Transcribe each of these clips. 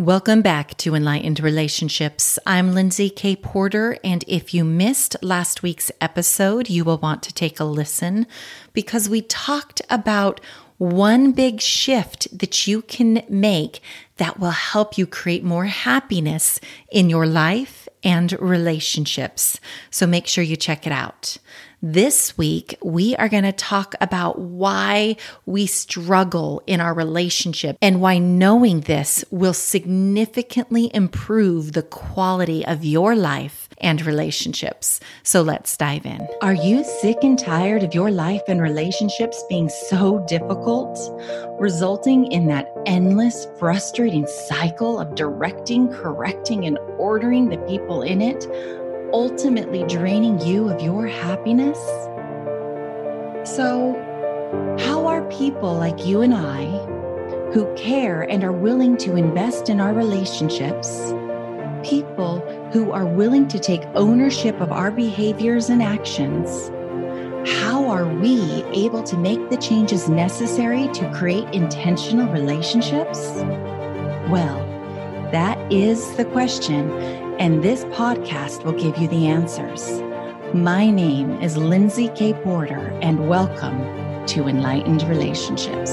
Welcome back to Enlightened Relationships. I'm Lindsay K. Porter, and if you missed last week's episode, you will want to take a listen because we talked about one big shift that you can make that will help you create more happiness in your life and relationships. So make sure you check it out. This week, we are going to talk about why we struggle in our relationship and why knowing this will significantly improve the quality of your life and relationships. So let's dive in. Are you sick and tired of your life and relationships being so difficult, resulting in that endless, frustrating cycle of directing, correcting, and ordering the people in it? Ultimately draining you of your happiness? So, how are people like you and I, who care and are willing to invest in our relationships, people who are willing to take ownership of our behaviors and actions, how are we able to make the changes necessary to create intentional relationships? Well, that is the question and this podcast will give you the answers. My name is Lindsay K. Porter, and welcome to Enlightened Relationships.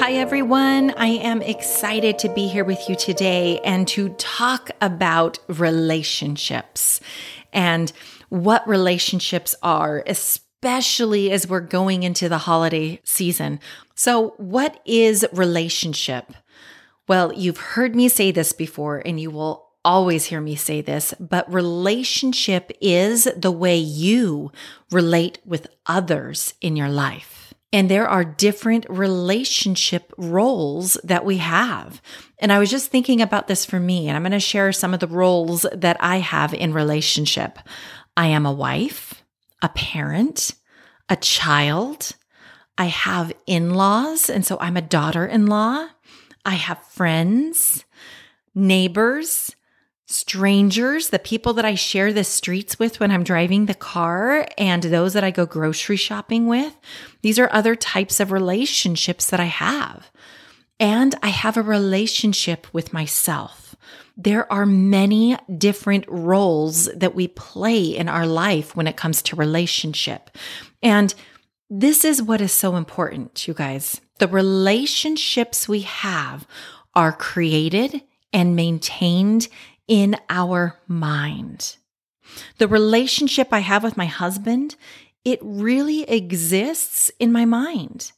Hi, everyone. I am excited to be here with you today and to talk about relationships and what relationships are, especially as we're going into the holiday season. So, what is relationship? Well, you've heard me say this before, and you will always hear me say this, but relationship is the way you relate with others in your life. And there are different relationship roles that we have. And I was just thinking about this for me, and I'm going to share some of the roles that I have in relationship. I am a wife, a parent, a child. I have in laws, and so I'm a daughter in law. I have friends, neighbors, strangers, the people that I share the streets with when I'm driving the car, and those that I go grocery shopping with. These are other types of relationships that I have. And I have a relationship with myself. There are many different roles that we play in our life when it comes to relationship. And this is what is so important, you guys. The relationships we have are created and maintained in our mind. The relationship I have with my husband, it really exists in my mind.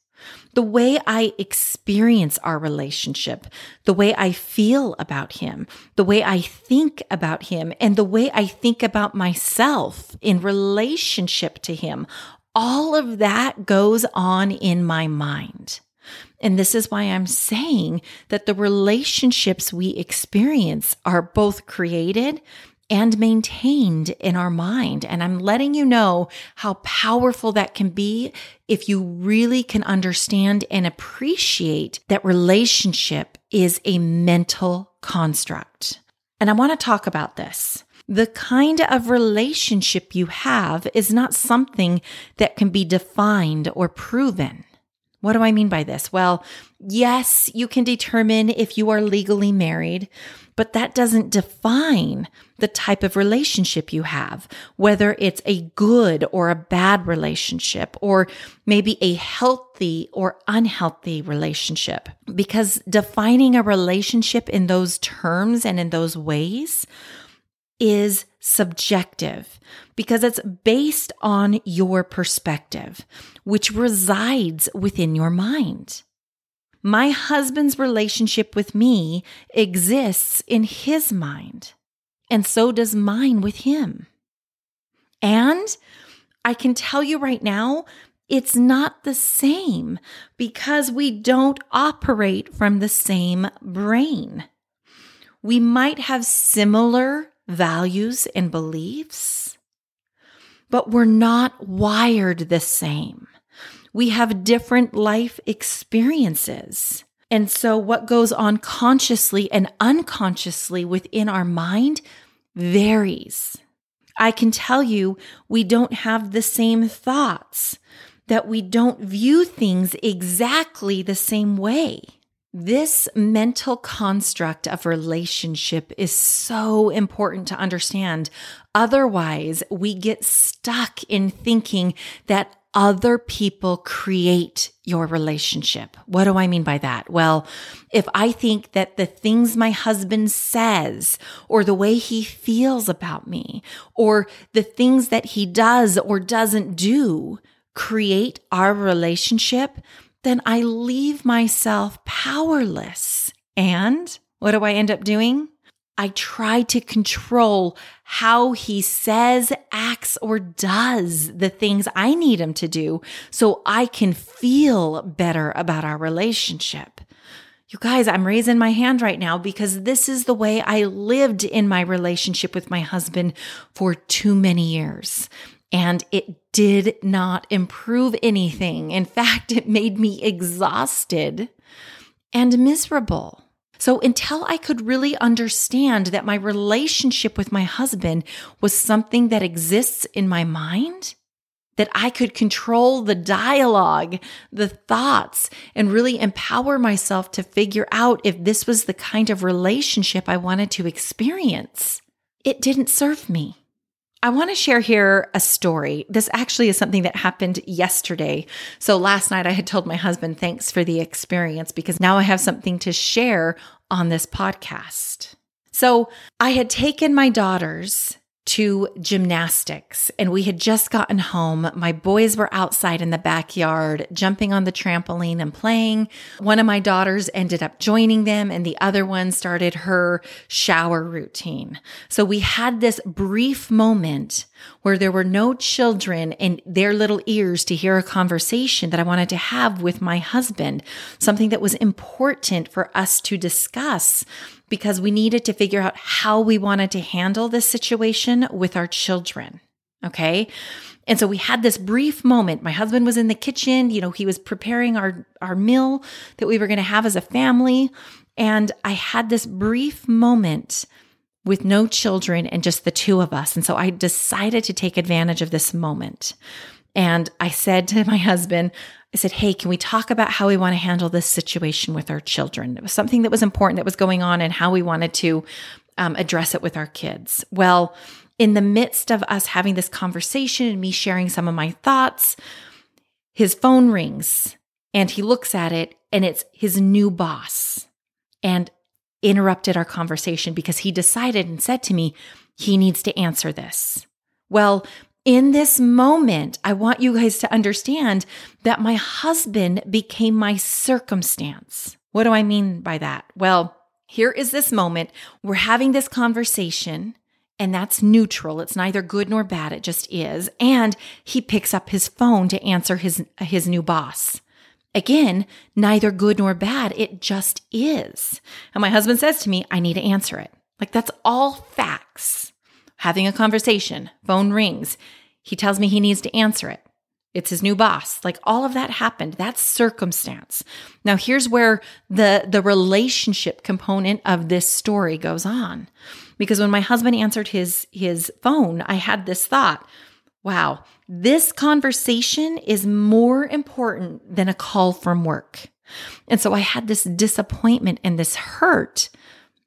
The way I experience our relationship, the way I feel about him, the way I think about him, and the way I think about myself in relationship to him, all of that goes on in my mind. And this is why I'm saying that the relationships we experience are both created and maintained in our mind. And I'm letting you know how powerful that can be if you really can understand and appreciate that relationship is a mental construct. And I want to talk about this. The kind of relationship you have is not something that can be defined or proven. What do I mean by this? Well, yes, you can determine if you are legally married, but that doesn't define the type of relationship you have, whether it's a good or a bad relationship, or maybe a healthy or unhealthy relationship. Because defining a relationship in those terms and in those ways is subjective because it's based on your perspective, which resides within your mind. My husband's relationship with me exists in his mind, and so does mine with him. And I can tell you right now, it's not the same because we don't operate from the same brain. We might have similar values and beliefs, but we're not wired the same. We have different life experiences. And so, what goes on consciously and unconsciously within our mind varies. I can tell you, we don't have the same thoughts, that we don't view things exactly the same way. This mental construct of relationship is so important to understand. Otherwise, we get stuck in thinking that other people create your relationship. What do I mean by that? Well, if I think that the things my husband says or the way he feels about me or the things that he does or doesn't do create our relationship, then I leave myself powerless. And what do I end up doing? I try to control how he says, acts, or does the things I need him to do so I can feel better about our relationship. You guys, I'm raising my hand right now because this is the way I lived in my relationship with my husband for too many years. And it did not improve anything. In fact, it made me exhausted and miserable. So until I could really understand that my relationship with my husband was something that exists in my mind, that I could control the dialogue, the thoughts, and really empower myself to figure out if this was the kind of relationship I wanted to experience, it didn't serve me. I want to share here a story. This actually is something that happened yesterday. So last night I had told my husband, thanks for the experience because now I have something to share on this podcast. So I had taken my daughters to gymnastics and we had just gotten home. My boys were outside in the backyard jumping on the trampoline and playing. One of my daughters ended up joining them and the other one started her shower routine. So we had this brief moment where there were no children in their little ears to hear a conversation that I wanted to have with my husband, something that was important for us to discuss because we needed to figure out how we wanted to handle this situation with our children. Okay. And so we had this brief moment. My husband was in the kitchen, you know, he was preparing our, our meal that we were going to have as a family. And I had this brief moment with no children and just the two of us. And so I decided to take advantage of this moment. And I said to my husband, I said, Hey, can we talk about how we want to handle this situation with our children? It was something that was important that was going on and how we wanted to um, address it with our kids. Well, in the midst of us having this conversation and me sharing some of my thoughts, his phone rings and he looks at it and it's his new boss and interrupted our conversation because he decided and said to me, he needs to answer this. Well, in this moment, I want you guys to understand that my husband became my circumstance. What do I mean by that? Well, here is this moment. We're having this conversation, and that's neutral. It's neither good nor bad. It just is. And he picks up his phone to answer his, his new boss. Again, neither good nor bad. It just is. And my husband says to me, I need to answer it. Like that's all facts. Having a conversation, phone rings. He tells me he needs to answer it. It's his new boss. Like all of that happened. That's circumstance. Now here's where the the relationship component of this story goes on. Because when my husband answered his his phone, I had this thought, wow, this conversation is more important than a call from work. And so I had this disappointment and this hurt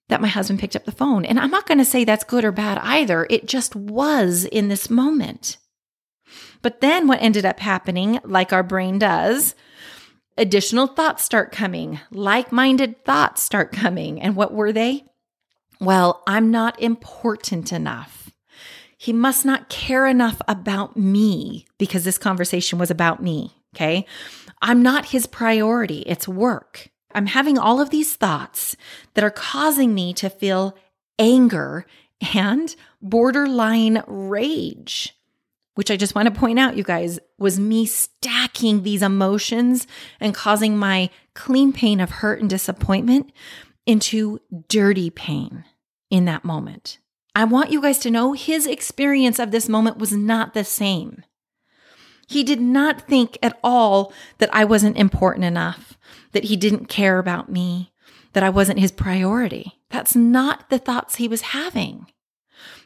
that my husband picked up the phone. And I'm not going to say that's good or bad either. It just was in this moment. But then what ended up happening, like our brain does, additional thoughts start coming, like minded thoughts start coming. And what were they? Well, I'm not important enough. He must not care enough about me because this conversation was about me. Okay. I'm not his priority. It's work. I'm having all of these thoughts that are causing me to feel anger and borderline rage which I just want to point out, you guys, was me stacking these emotions and causing my clean pain of hurt and disappointment into dirty pain in that moment. I want you guys to know his experience of this moment was not the same. He did not think at all that I wasn't important enough, that he didn't care about me, that I wasn't his priority. That's not the thoughts he was having.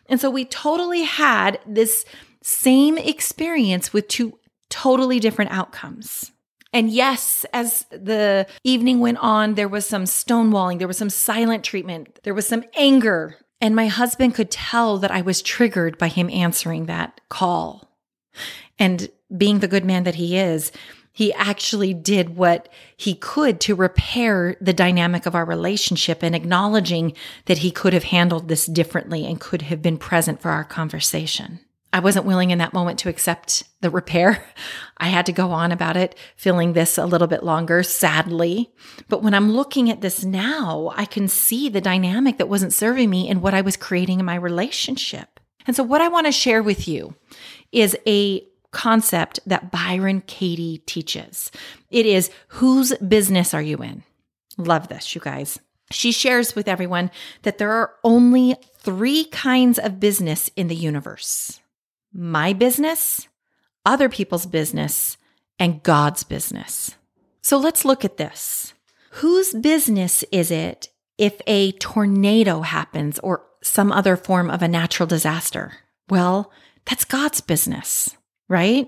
And so we totally had this same experience with two totally different outcomes. And yes, as the evening went on, there was some stonewalling, there was some silent treatment, there was some anger. And my husband could tell that I was triggered by him answering that call. And being the good man that he is, he actually did what he could to repair the dynamic of our relationship and acknowledging that he could have handled this differently and could have been present for our conversation. I wasn't willing in that moment to accept the repair. I had to go on about it, feeling this a little bit longer, sadly. But when I'm looking at this now, I can see the dynamic that wasn't serving me and what I was creating in my relationship. And so, what I want to share with you is a concept that Byron Katie teaches. It is whose business are you in? Love this, you guys. She shares with everyone that there are only three kinds of business in the universe my business, other people's business, and God's business. So let's look at this. Whose business is it if a tornado happens or some other form of a natural disaster? Well, that's God's business, right?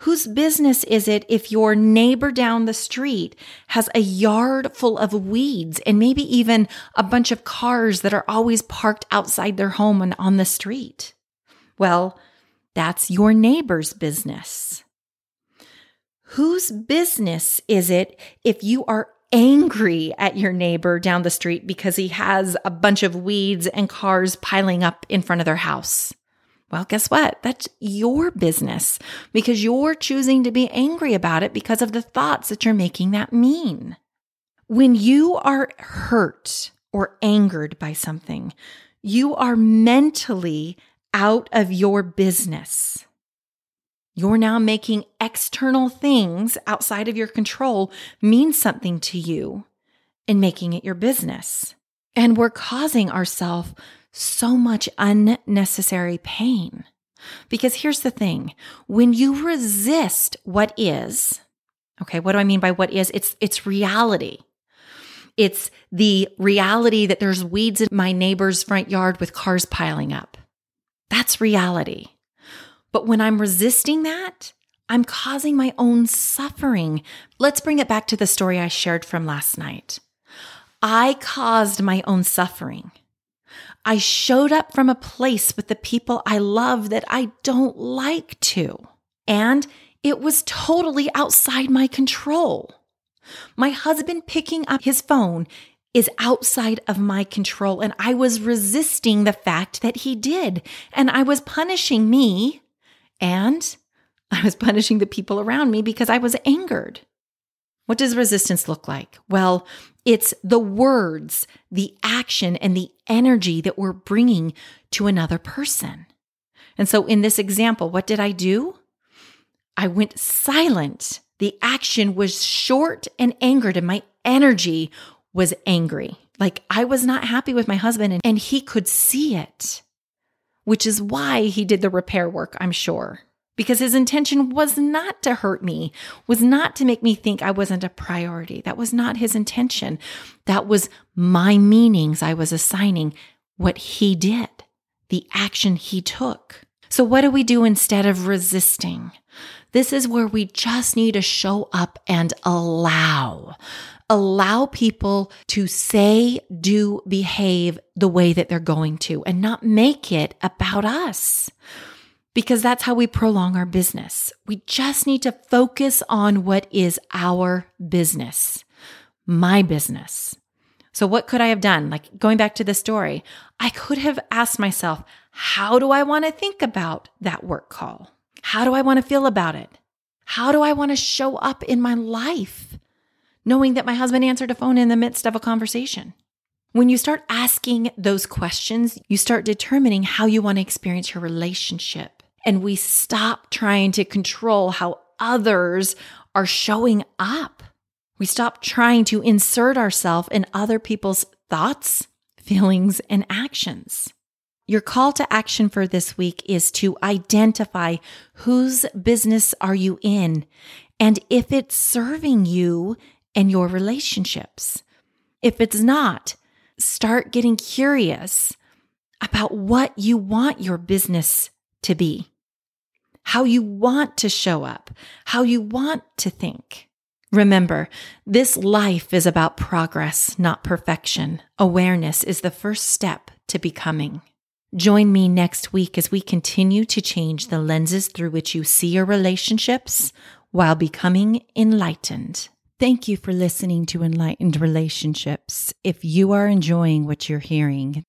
Whose business is it if your neighbor down the street has a yard full of weeds and maybe even a bunch of cars that are always parked outside their home and on the street? Well, that's your neighbor's business. Whose business is it if you are angry at your neighbor down the street because he has a bunch of weeds and cars piling up in front of their house? Well, guess what? That's your business because you're choosing to be angry about it because of the thoughts that you're making that mean. When you are hurt or angered by something, you are mentally out of your business. You're now making external things outside of your control mean something to you and making it your business. And we're causing ourselves so much unnecessary pain. Because here's the thing when you resist what is, okay, what do I mean by what is? It's, it's reality. It's the reality that there's weeds in my neighbor's front yard with cars piling up. That's reality. But when I'm resisting that, I'm causing my own suffering. Let's bring it back to the story I shared from last night. I caused my own suffering. I showed up from a place with the people I love that I don't like to. And it was totally outside my control. My husband picking up his phone is outside of my control. And I was resisting the fact that he did. And I was punishing me and I was punishing the people around me because I was angered. What does resistance look like? Well, it's the words, the action, and the energy that we're bringing to another person. And so in this example, what did I do? I went silent. The action was short and angered, and my energy was angry. Like I was not happy with my husband and, and he could see it, which is why he did the repair work, I'm sure. Because his intention was not to hurt me, was not to make me think I wasn't a priority. That was not his intention. That was my meanings I was assigning what he did, the action he took. So, what do we do instead of resisting? This is where we just need to show up and allow allow people to say, do, behave the way that they're going to and not make it about us. Because that's how we prolong our business. We just need to focus on what is our business, my business. So, what could I have done? Like going back to the story, I could have asked myself, how do I want to think about that work call? How do I want to feel about it? How do I want to show up in my life? Knowing that my husband answered a phone in the midst of a conversation. When you start asking those questions, you start determining how you want to experience your relationship. And we stop trying to control how others are showing up. We stop trying to insert ourselves in other people's thoughts, feelings, and actions. Your call to action for this week is to identify whose business are you in and if it's serving you and your relationships. If it's not, start getting curious about what you want your business to be, how you want to show up, how you want to think. Remember, this life is about progress, not perfection. Awareness is the first step to becoming. Join me next week as we continue to change the lenses through which you see your relationships while becoming enlightened. Thank you for listening to Enlightened Relationships. If you are enjoying what you're hearing,